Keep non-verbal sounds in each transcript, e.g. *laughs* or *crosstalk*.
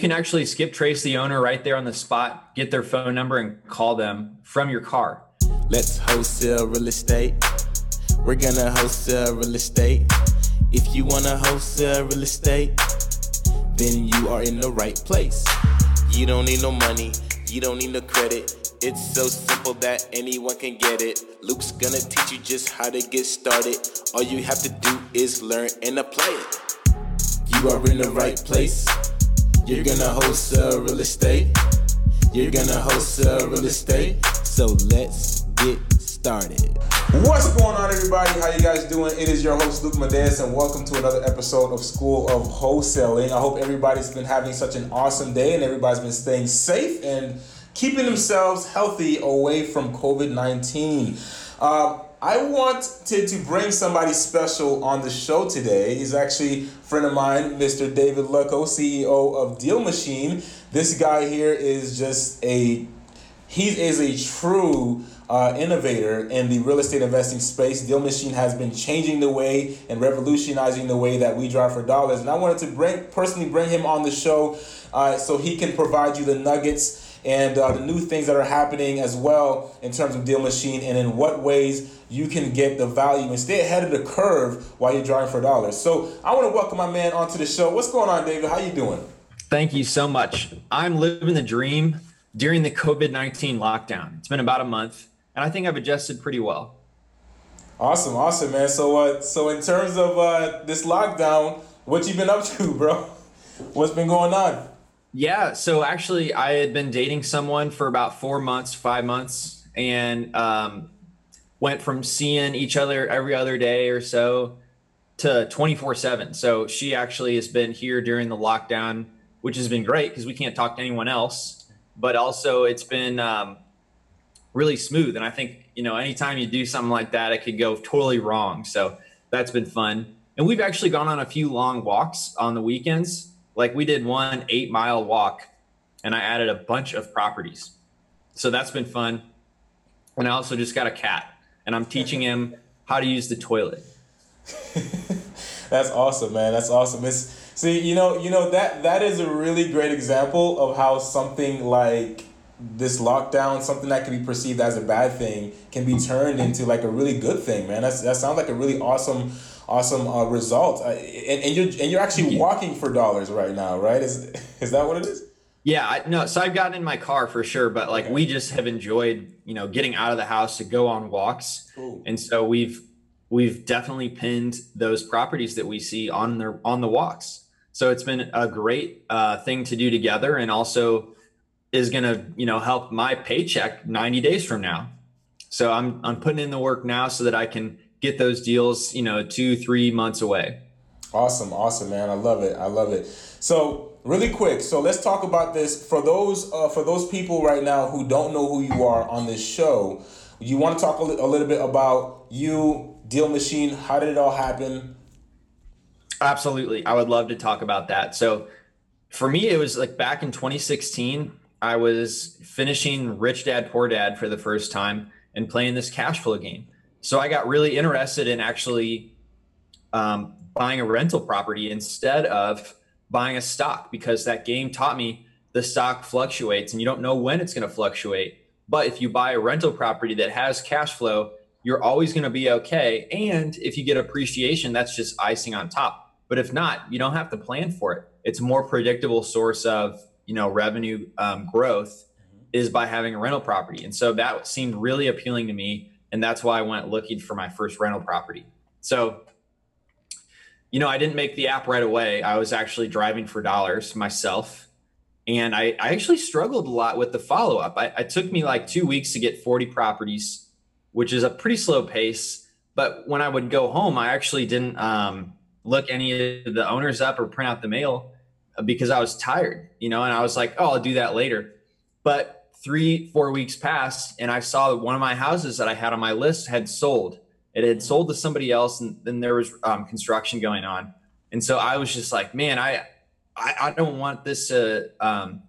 you can actually skip trace the owner right there on the spot, get their phone number, and call them from your car. Let's wholesale real estate. We're gonna wholesale real estate. If you wanna wholesale real estate, then you are in the right place. You don't need no money, you don't need no credit. It's so simple that anyone can get it. Luke's gonna teach you just how to get started. All you have to do is learn and apply it. You are in the right place. You're gonna wholesale real estate. You're gonna wholesale real estate. So let's get started. What's going on, everybody? How you guys doing? It is your host Luke Madeus, and welcome to another episode of School of Wholesaling. I hope everybody's been having such an awesome day, and everybody's been staying safe and keeping themselves healthy away from COVID nineteen. Uh, I wanted to bring somebody special on the show today. He's actually a friend of mine, Mr. David Lecko, CEO of Deal Machine. This guy here is just a he is a true uh, innovator in the real estate investing space. Deal Machine has been changing the way and revolutionizing the way that we drive for dollars. And I wanted to bring personally bring him on the show uh, so he can provide you the nuggets and uh, the new things that are happening as well in terms of Deal Machine and in what ways you can get the value and stay ahead of the curve while you're driving for dollars. So I want to welcome my man onto the show. What's going on, David? How you doing? Thank you so much. I'm living the dream during the COVID 19 lockdown. It's been about a month, and I think I've adjusted pretty well. Awesome, awesome, man. So, uh, so in terms of uh, this lockdown, what you been up to, *laughs* bro? What's been going on? Yeah, so actually, I had been dating someone for about four months, five months, and um, went from seeing each other every other day or so to 24 7. So she actually has been here during the lockdown, which has been great because we can't talk to anyone else. But also, it's been um, really smooth. And I think, you know, anytime you do something like that, it could go totally wrong. So that's been fun. And we've actually gone on a few long walks on the weekends like we did one eight mile walk and I added a bunch of properties. So that's been fun. And I also just got a cat and I'm teaching him how to use the toilet. *laughs* that's awesome, man. That's awesome. It's see, you know, you know that that is a really great example of how something like this lockdown, something that can be perceived as a bad thing, can be turned into like a really good thing, man. That's that sounds like a really awesome awesome uh, result. Uh, and, and you're and you're actually walking for dollars right now, right? Is *laughs* is that what it is? Yeah, I, no. So I've gotten in my car for sure, but like okay. we just have enjoyed, you know, getting out of the house to go on walks, cool. and so we've we've definitely pinned those properties that we see on the on the walks. So it's been a great uh, thing to do together, and also is going to you know help my paycheck 90 days from now. So I'm I'm putting in the work now so that I can get those deals, you know, two, three months away. Awesome, awesome, man. I love it. I love it. So really quick, so let's talk about this for those uh, for those people right now who don't know who you are on this show. You want to talk a, li- a little bit about you, Deal Machine. How did it all happen? Absolutely, I would love to talk about that. So, for me, it was like back in 2016. I was finishing Rich Dad Poor Dad for the first time and playing this cash flow game. So I got really interested in actually um, buying a rental property instead of buying a stock because that game taught me the stock fluctuates and you don't know when it's going to fluctuate. But if you buy a rental property that has cash flow, you're always going to be okay. And if you get appreciation, that's just icing on top. But if not, you don't have to plan for it. It's a more predictable source of you know revenue um, growth is by having a rental property. And so that seemed really appealing to me and that's why I went looking for my first rental property. So, you know, I didn't make the app right away. I was actually driving for dollars myself. And I, I actually struggled a lot with the follow up. It took me like two weeks to get 40 properties, which is a pretty slow pace. But when I would go home, I actually didn't um, look any of the owners up or print out the mail because I was tired, you know, and I was like, oh, I'll do that later. But three, four weeks passed, and I saw that one of my houses that I had on my list had sold. It had sold to somebody else, and then there was um, construction going on. And so I was just like, man, I, I, I don't want this to. Um,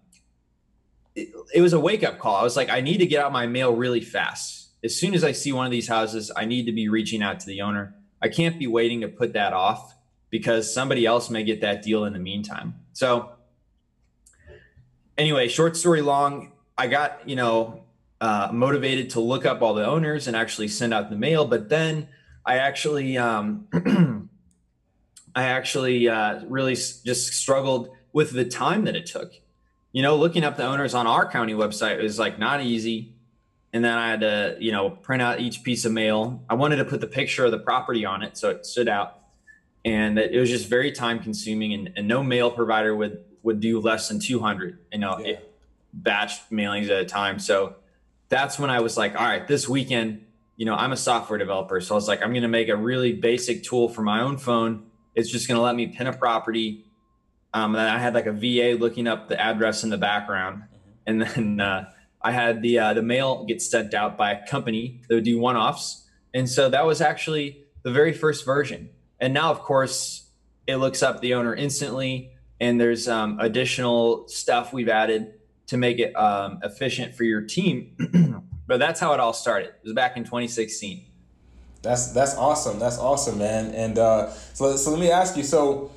it, it was a wake up call. I was like, I need to get out my mail really fast. As soon as I see one of these houses, I need to be reaching out to the owner. I can't be waiting to put that off because somebody else may get that deal in the meantime. So anyway, short story long, I got, you know, uh, motivated to look up all the owners and actually send out the mail. But then I actually, um, *clears throat* I actually uh, really just struggled with the time that it took. You know, looking up the owners on our county website was like not easy. And then I had to, you know, print out each piece of mail. I wanted to put the picture of the property on it so it stood out. And it was just very time consuming and, and no mail provider would would do less than 200, you know, yeah. it, batch mailings at a time. So that's when I was like, all right, this weekend, you know, I'm a software developer. So I was like, I'm going to make a really basic tool for my own phone. It's just going to let me pin a property. Um, and I had like a VA looking up the address in the background. Mm-hmm. And then uh, I had the, uh, the mail get sent out by a company that would do one offs. And so that was actually the very first version. And now, of course, it looks up the owner instantly and there's um, additional stuff we've added to make it um, efficient for your team. *clears throat* but that's how it all started. It was back in 2016. That's that's awesome. That's awesome, man. And uh, so so let me ask you. So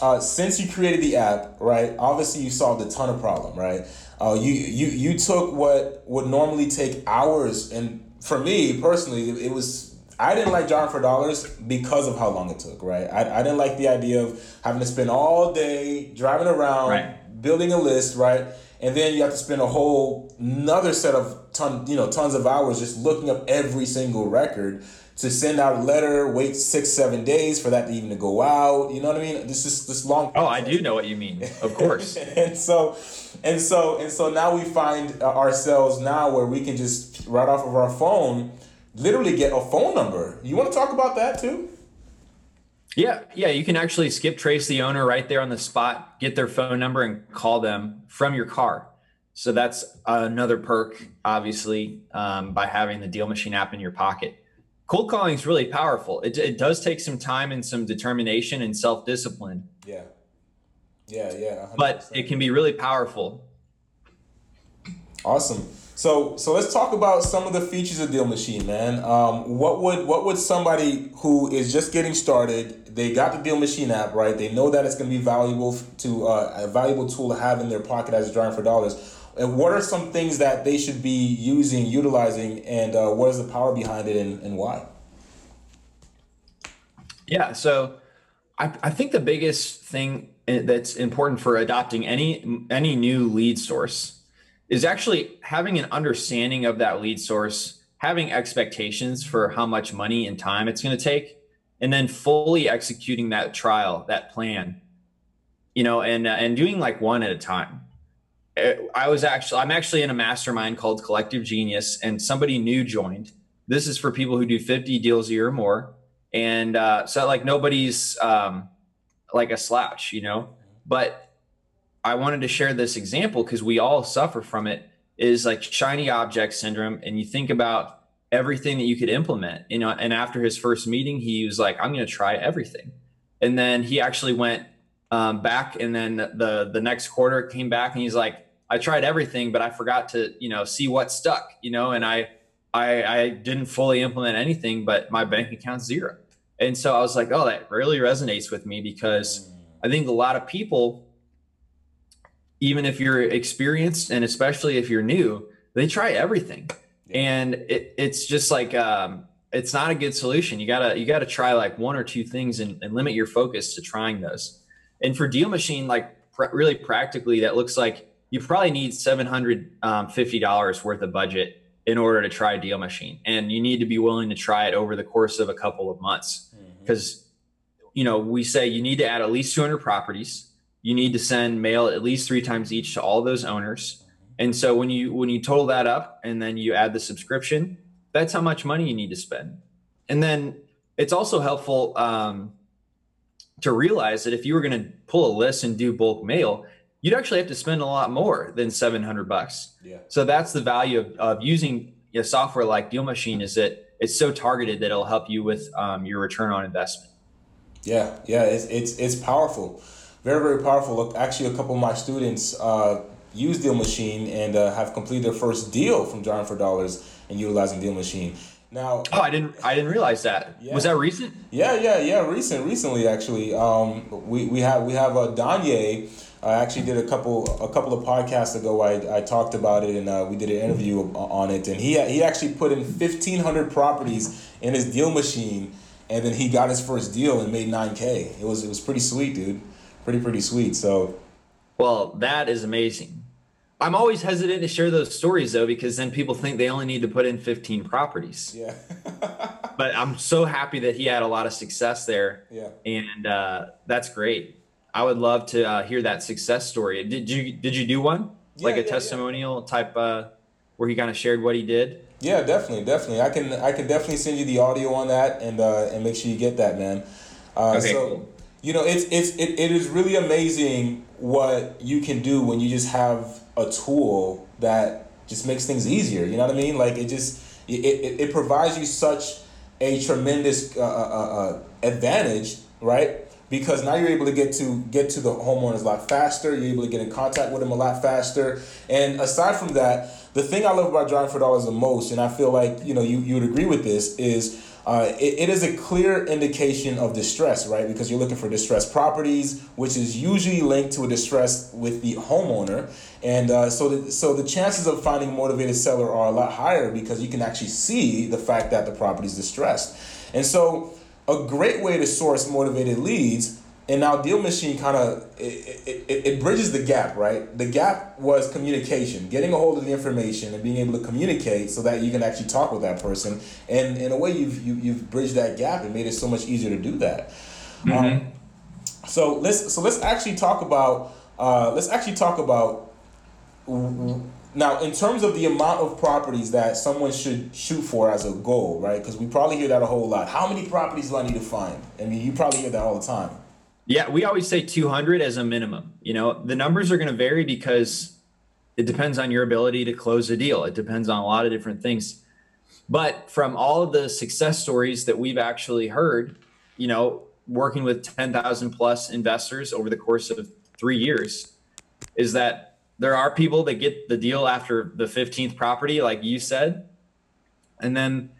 uh, since you created the app, right? Obviously, you solved a ton of problem, right? Uh, you you you took what would normally take hours, and for me personally, it was I didn't like Jar for Dollars because of how long it took, right? I, I didn't like the idea of having to spend all day driving around, right. building a list, right? And then you have to spend a whole another set of ton, you know, tons of hours just looking up every single record to send out a letter, wait six, seven days for that to even to go out. You know what I mean? This is this long. Oh, I do know what you mean. Of course. *laughs* and so, and so, and so now we find uh, ourselves now where we can just right off of our phone literally get a phone number. You want to talk about that too? Yeah, yeah, you can actually skip trace the owner right there on the spot, get their phone number, and call them from your car. So that's another perk, obviously, um, by having the Deal Machine app in your pocket. Cold calling is really powerful. It, it does take some time and some determination and self discipline. Yeah. Yeah, yeah. 100%. But it can be really powerful. Awesome. So so let's talk about some of the features of Deal Machine, man. Um, what would what would somebody who is just getting started? They got the Deal Machine app, right? They know that it's going to be valuable to uh, a valuable tool to have in their pocket as a drawing for dollars. And what are some things that they should be using, utilizing, and uh, what is the power behind it, and, and why? Yeah, so I, I think the biggest thing eh, that's important for adopting any any new lead source is actually having an understanding of that lead source, having expectations for how much money and time it's going to take, and then fully executing that trial, that plan, you know, and uh, and doing like one at a time. Uh, I was actually I'm actually in a mastermind called Collective Genius, and somebody new joined. This is for people who do 50 deals a year or more, and uh, so like nobody's um, like a slouch, you know, but I wanted to share this example because we all suffer from it is like shiny object syndrome. And you think about everything that you could implement, you know, and after his first meeting, he was like, I'm going to try everything. And then he actually went um, back and then the, the next quarter came back and he's like, I tried everything, but I forgot to, you know, see what stuck, you know, and I, I, I didn't fully implement anything, but my bank account's zero. And so I was like, oh, that really resonates with me because I think a lot of people even if you're experienced and especially if you're new, they try everything. And it, it's just like um, it's not a good solution. You gotta you gotta try like one or two things and, and limit your focus to trying those. And for Deal Machine, like pr- really practically, that looks like you probably need seven hundred um, fifty dollars worth of budget in order to try Deal Machine, and you need to be willing to try it over the course of a couple of months because mm-hmm. you know we say you need to add at least two hundred properties you need to send mail at least three times each to all those owners. And so when you when you total that up and then you add the subscription, that's how much money you need to spend. And then it's also helpful um, to realize that if you were going to pull a list and do bulk mail, you'd actually have to spend a lot more than 700 bucks. Yeah. So that's the value of, of using a software like Deal Machine is that it's so targeted that it'll help you with um, your return on investment. Yeah, yeah, it's it's, it's powerful very very powerful. Actually, a couple of my students uh, use Deal Machine and uh, have completed their first deal from Drawing for Dollars and utilizing Deal Machine. Now, oh, I didn't, I didn't realize that. Yeah. Was that recent? Yeah, yeah, yeah. Recent, recently, actually. Um, we we have we have a uh, Danye. I actually did a couple a couple of podcasts ago. I, I talked about it and uh, we did an interview on it. And he he actually put in fifteen hundred properties in his deal machine, and then he got his first deal and made nine k. It was it was pretty sweet, dude. Pretty pretty sweet. So, well, that is amazing. I'm always hesitant to share those stories though, because then people think they only need to put in 15 properties. Yeah. *laughs* but I'm so happy that he had a lot of success there. Yeah. And uh, that's great. I would love to uh, hear that success story. Did you did you do one Yeah, like a yeah, testimonial type uh, where he kind of shared what he did? Yeah, definitely, definitely. I can I can definitely send you the audio on that and uh, and make sure you get that, man. Uh, Okay, so cool. You know it's it's it, it is really amazing what you can do when you just have a tool that just makes things easier. You know what I mean? Like it just it, it, it provides you such a tremendous uh, uh, uh, advantage, right? Because now you're able to get to get to the homeowners a lot faster. You're able to get in contact with them a lot faster. And aside from that, the thing I love about driving for dollars the most, and I feel like you know you, you would agree with this, is uh, it, it is a clear indication of distress, right? Because you're looking for distressed properties, which is usually linked to a distress with the homeowner, and uh, so the, so the chances of finding a motivated seller are a lot higher because you can actually see the fact that the property is distressed, and so a great way to source motivated leads and now deal machine kind of it, it, it, it bridges the gap right? The gap was communication getting a hold of the information and being able to communicate so that you can actually talk with that person. And in a way you've you, you've bridged that gap and made it so much easier to do that. Um, so let's so let's actually talk about uh, let's actually talk about now in terms of the amount of properties that someone should shoot for as a goal right? Because we probably hear that a whole lot. How many properties do i need to find? I mean you probably hear that all the time Yeah, we always say 200 as a minimum. You know, the numbers are going to vary because it depends on your ability to close a deal. It depends on a lot of different things. But from all of the success stories that we've actually heard, you know, working with 10,000 plus investors over the course of three years, is that there are people that get the deal after the 15th property, like you said. And then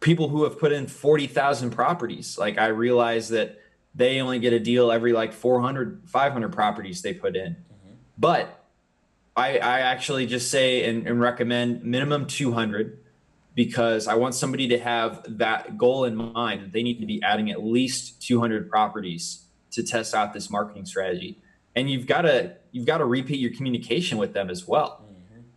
people who have put in 40,000 properties. Like I realize that they only get a deal every like 400, 500 properties they put in. But I, I actually just say and, and recommend minimum 200 because I want somebody to have that goal in mind that they need to be adding at least 200 properties to test out this marketing strategy. And you've got to you've got to repeat your communication with them as well.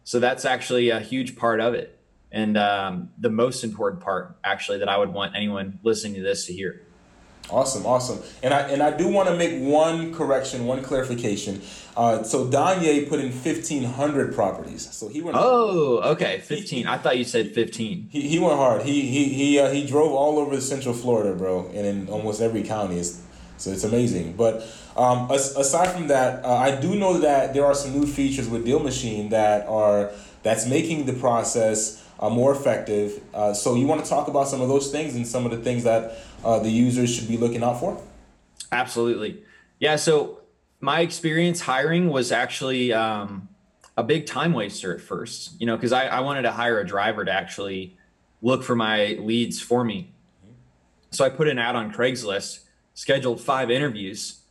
So that's actually a huge part of it, and um, the most important part actually that I would want anyone listening to this to hear. Awesome, awesome. And I and I do want to make one correction, one clarification. Uh, so Danye put in fifteen hundred properties. So he went. Oh, okay, 15. I thought you said 15. He, he went hard. He he he uh, he drove all over Central Florida, bro, and in almost every county. It's, so it's amazing. But um, as, aside from that, uh, I do know that there are some new features with Deal Machine that are that's making the process uh, more effective. Uh, so you want to talk about some of those things and some of the things that uh, the users should be looking out for? Absolutely. Yeah. So my experience hiring was actually um, a big time waster at first, you know, because I, I wanted to hire a driver to actually look for my leads for me. So I put an ad on Craigslist, scheduled five interviews.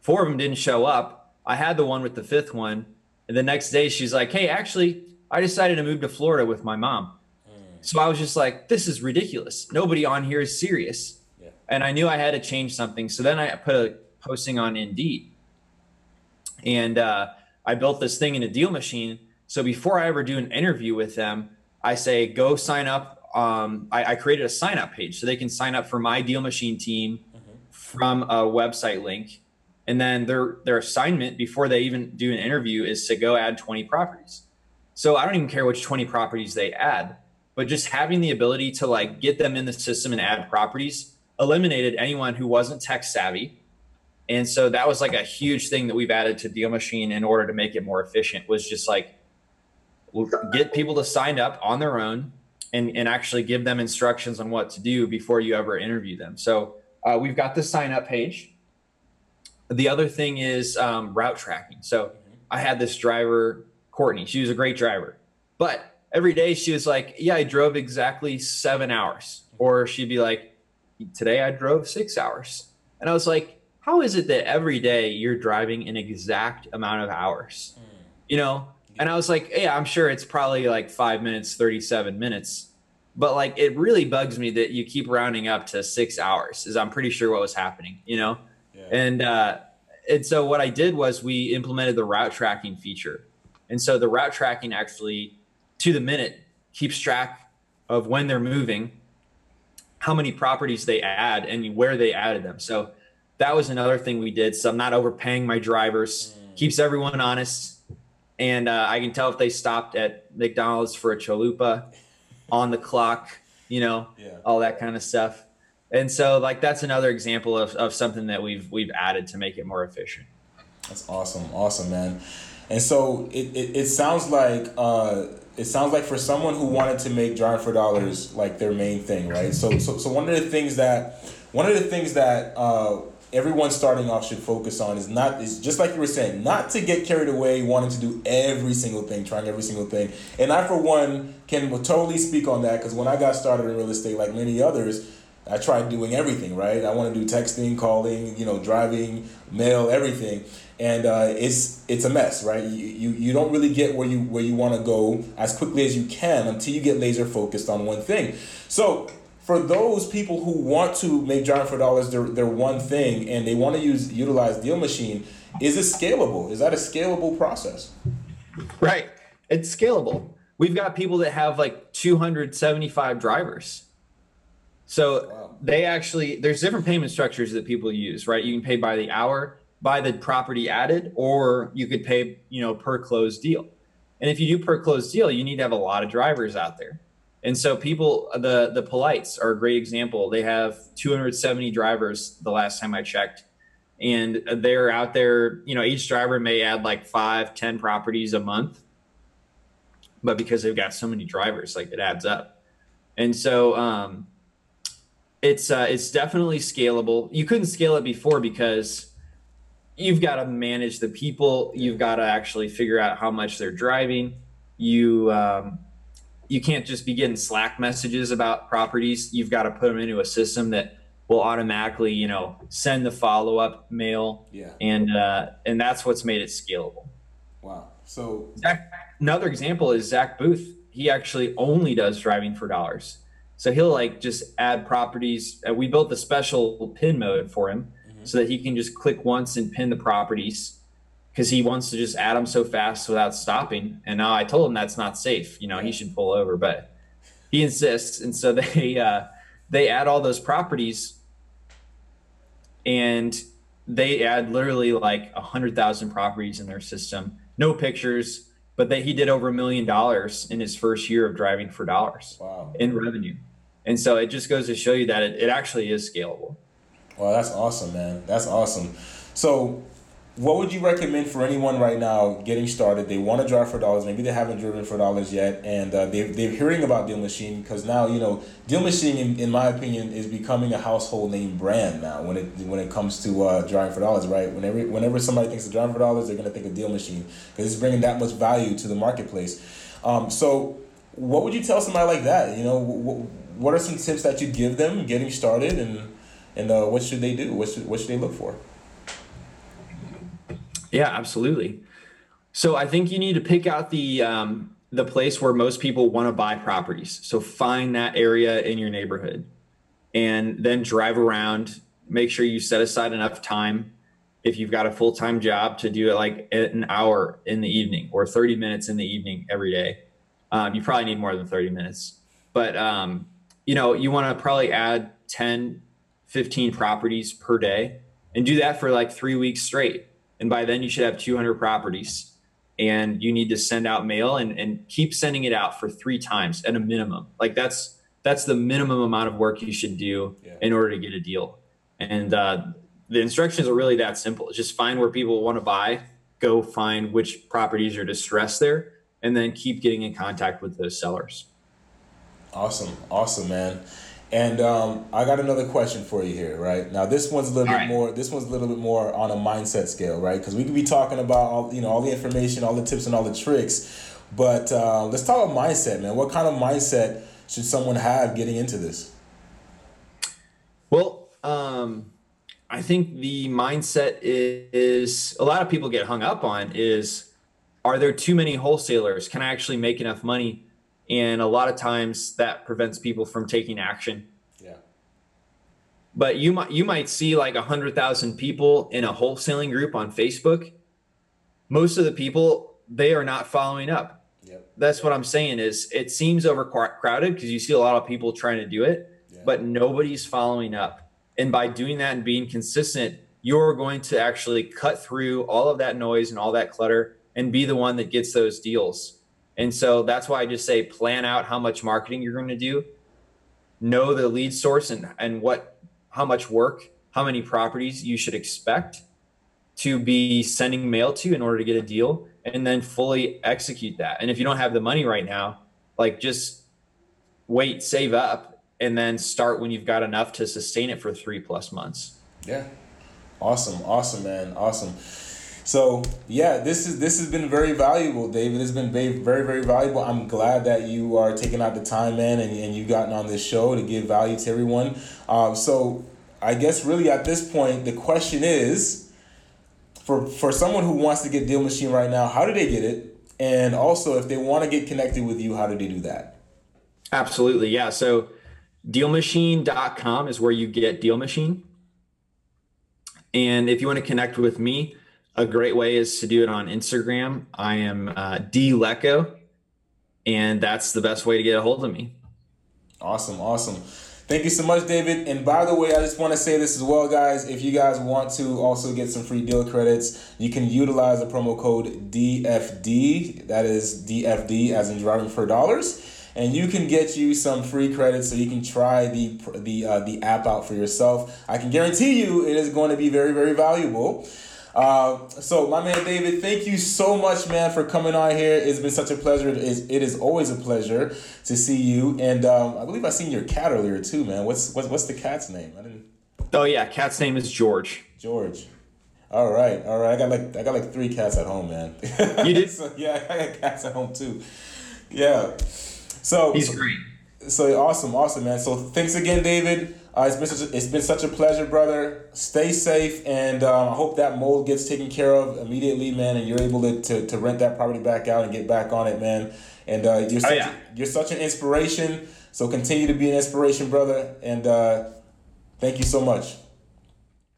Four of them didn't show up. I had the one with the fifth one. And the next day she's like, hey, actually, I decided to move to Florida with my mom. So I was just like, this is ridiculous. Nobody on here is serious. And I knew I had to change something. So then I put a posting on Indeed. And uh, I built this thing in a deal machine. So before I ever do an interview with them, I say, go sign up. Um, I, I created a sign up page so they can sign up for my deal machine team from a website link. And then their their assignment before they even do an interview is to go add 20 properties. So I don't even care which 20 properties they add, but just having the ability to like get them in the system and add properties eliminated anyone who wasn't tech savvy. And so that was like a huge thing that we've added to Deal Machine in order to make it more efficient was just like get people to sign up on their own and, and actually give them instructions on what to do before you ever interview them. So uh, we've got the sign up page. The other thing is um, route tracking. So I had this driver, Courtney. She was a great driver, but every day she was like, "Yeah, I drove exactly seven hours," or she'd be like, "Today I drove six hours," and I was like, how is it that every day you're driving an exact amount of hours? You know? And I was like, yeah, I'm sure it's probably like five minutes, 37 minutes. But like, it really bugs me that you keep rounding up to six hours, is I'm pretty sure what was happening, you know? Yeah. And, uh, and so what I did was we implemented the route tracking feature. And so the route tracking actually to the minute keeps track of when they're moving, how many properties they add and where they added them. So that was another thing we did. So I'm not overpaying my drivers, keeps everyone honest. And uh, I can tell if they stopped at McDonald's for a chalupa on the clock, you know, Yeah. all that kind of stuff. And so like that's another example of, of something that we've we've added to make it more efficient. That's awesome, awesome, man. And so it, it, it sounds like uh, it sounds like for someone who wanted to make driving for dollars like their main thing, right? So so so one of the things that one of the things that uh, everyone starting off should focus on is not is just like you were saying, not to get carried away wanting to do every single thing, trying every single thing. And I for one can totally speak on that because when I got started in real estate, like many others. I tried doing everything, right? I want to do texting, calling, you know, driving, mail, everything, and uh, it's it's a mess, right? You, you you don't really get where you where you want to go as quickly as you can until you get laser focused on one thing. So for those people who want to make driving for dollars their, their one thing and they want to use utilize Deal Machine, is it scalable? Is that a scalable process? Right. It's scalable. We've got people that have like 275 drivers. So Wow. they actually, there's different payment structures that people use, right? You can pay by the hour, by the property added, or you could pay, you know, per closed deal. And if you do per closed deal, you need to have a lot of drivers out there. And so people, the the polites are a great example. They have 270 drivers the last time I checked and they're out there you know each driver may add like five ten properties a month but because they've got so many drivers like it adds up and so um it's uh it's definitely scalable you couldn't scale it before because you've got to manage the people you've got to actually figure out how much they're driving you um you can't just be getting slack messages about properties you've got to put them into a system that will automatically you know send the follow-up mail Yeah. and uh, and that's what's made it scalable. Wow. So Zach, another example is Zach Booth. He actually only does driving for dollars, so he'll like just add properties. Uh, we built the special pin mode for him so that he can just click once and pin the properties because he wants to just add them so fast without stopping. And now I told him that's not safe. You know, he should pull over, but he insists, and so *laughs* they uh, they add all those properties and they add literally like a hundred thousand properties in their system. No pictures, but that he did over a million dollars in his first year of driving for dollars wow. in revenue. And so it just goes to show you that it, it actually is scalable. Wow, that's awesome, man. That's awesome. So, what would you recommend for anyone right now getting started? They want to drive for dollars. Maybe they haven't driven for dollars yet, and uh, they they're hearing about Deal Machine because now you know Deal Machine, in, in my opinion, is becoming a household name brand now. When it when it comes to uh, driving for dollars, right? Whenever whenever somebody thinks of driving for dollars, they're gonna think of Deal Machine because it's bringing that much value to the marketplace. Um, so, what would you tell somebody like that? You know, what are some tips that you'd give them getting started, and and uh, what should they do? What should what should they look for? Yeah, absolutely. So I think you need to pick out the um, the place where most people want to buy properties. So find that area in your neighborhood, and then drive around. Make sure you set aside enough time. If you've got a full time job, to do it like an hour in the evening or thirty minutes in the evening every day. Um, you probably need more than thirty minutes, but um, you know you want to probably add 10, 15 properties per day, and do that for like three weeks straight. And by then you should have 200 properties. And you need to send out mail and, and keep sending it out for three times at a minimum. Like that's that's the minimum amount of work you should do Yeah. in order to get a deal. And uh, the instructions are really that simple. Just find where people want to buy go find which properties are distressed there and then keep getting in contact with those sellers Awesome, awesome, man. And um, I got another question for you here, right? Now this one's a little All bit right. more. This one's a little bit more on a mindset scale, right? Because we could be talking about all you know, all the information, all the tips, and all the tricks. But uh, let's talk about mindset, man. What kind of mindset should someone have getting into this? Well, um, I think the mindset is, is a lot of people get hung up on is are there too many wholesalers? Can I actually make enough money? And a lot of times that prevents people from taking action. Yeah. But you might you might see like a hundred thousand people in a wholesaling group on Facebook. Most of the people they are not following up. Yep. That's what I'm saying is it seems overcrowded because you see a lot of people trying to do it, Yeah. but nobody's following up. And by doing that and being consistent, you're going to actually cut through all of that noise and all that clutter and be the one that gets those deals. And so that's why I just say plan out how much marketing you're going to do, know the lead source and, and what how much work, how many properties you should expect to be sending mail to in order to get a deal and then fully execute that. And if you don't have the money right now, like just wait, save up and then start when you've got enough to sustain it for 3 plus months. Yeah. Awesome. Awesome, man. Awesome. So yeah, this is this has been very valuable, David. It's been very very valuable. I'm glad that you are taking out the time, man, and, and you've gotten on this show to give value to everyone. Um, so I guess really at this point, the question is, for for someone who wants to get Deal Machine right now, how do they get it? And also, if they want to get connected with you, how do they do that? Absolutely. Yeah. So dealmachine.com is where you get Deal Machine. And if you want to connect with me, a great way is to do it on Instagram. I am uh, dleco, and that's the best way to get a hold of me. Awesome, awesome. Thank you so much, David. And by the way, I just want to say this as well, guys. If you guys want to also get some free deal credits, you can utilize the promo code DFD. That is DFD as in driving for dollars. And you can get you some free credits so you can try the the uh, the app out for yourself. I can guarantee you it is going to be very very valuable. Uh, so my man David, thank you so much, man, for coming on here. It's been such a pleasure. It is, it is always a pleasure to see you. And um, I believe I seen your cat earlier too, man. What's what's what's the cat's name? I didn't. Oh yeah, cat's name is George. George. All right, all right. I got like I got like three cats at home, man. You did? *laughs* so, yeah, I got cats at home too. Yeah. So He's great. so awesome, awesome, man. So thanks again, David. Uh, it's been such a, it's been such a pleasure, brother. Stay safe, and um, I hope that mold gets taken care of immediately, man. And you're able to, to, to rent that property back out and get back on it, man. And uh, you're such, yeah. you're such an inspiration. So continue to be an inspiration, brother. And uh, thank you so much.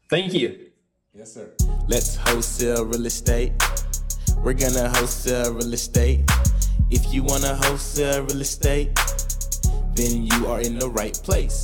Thank you. Yes, sir. Let's wholesale real estate. We're gonna wholesale real estate. If you wanna wholesale real estate, then you are in the right place.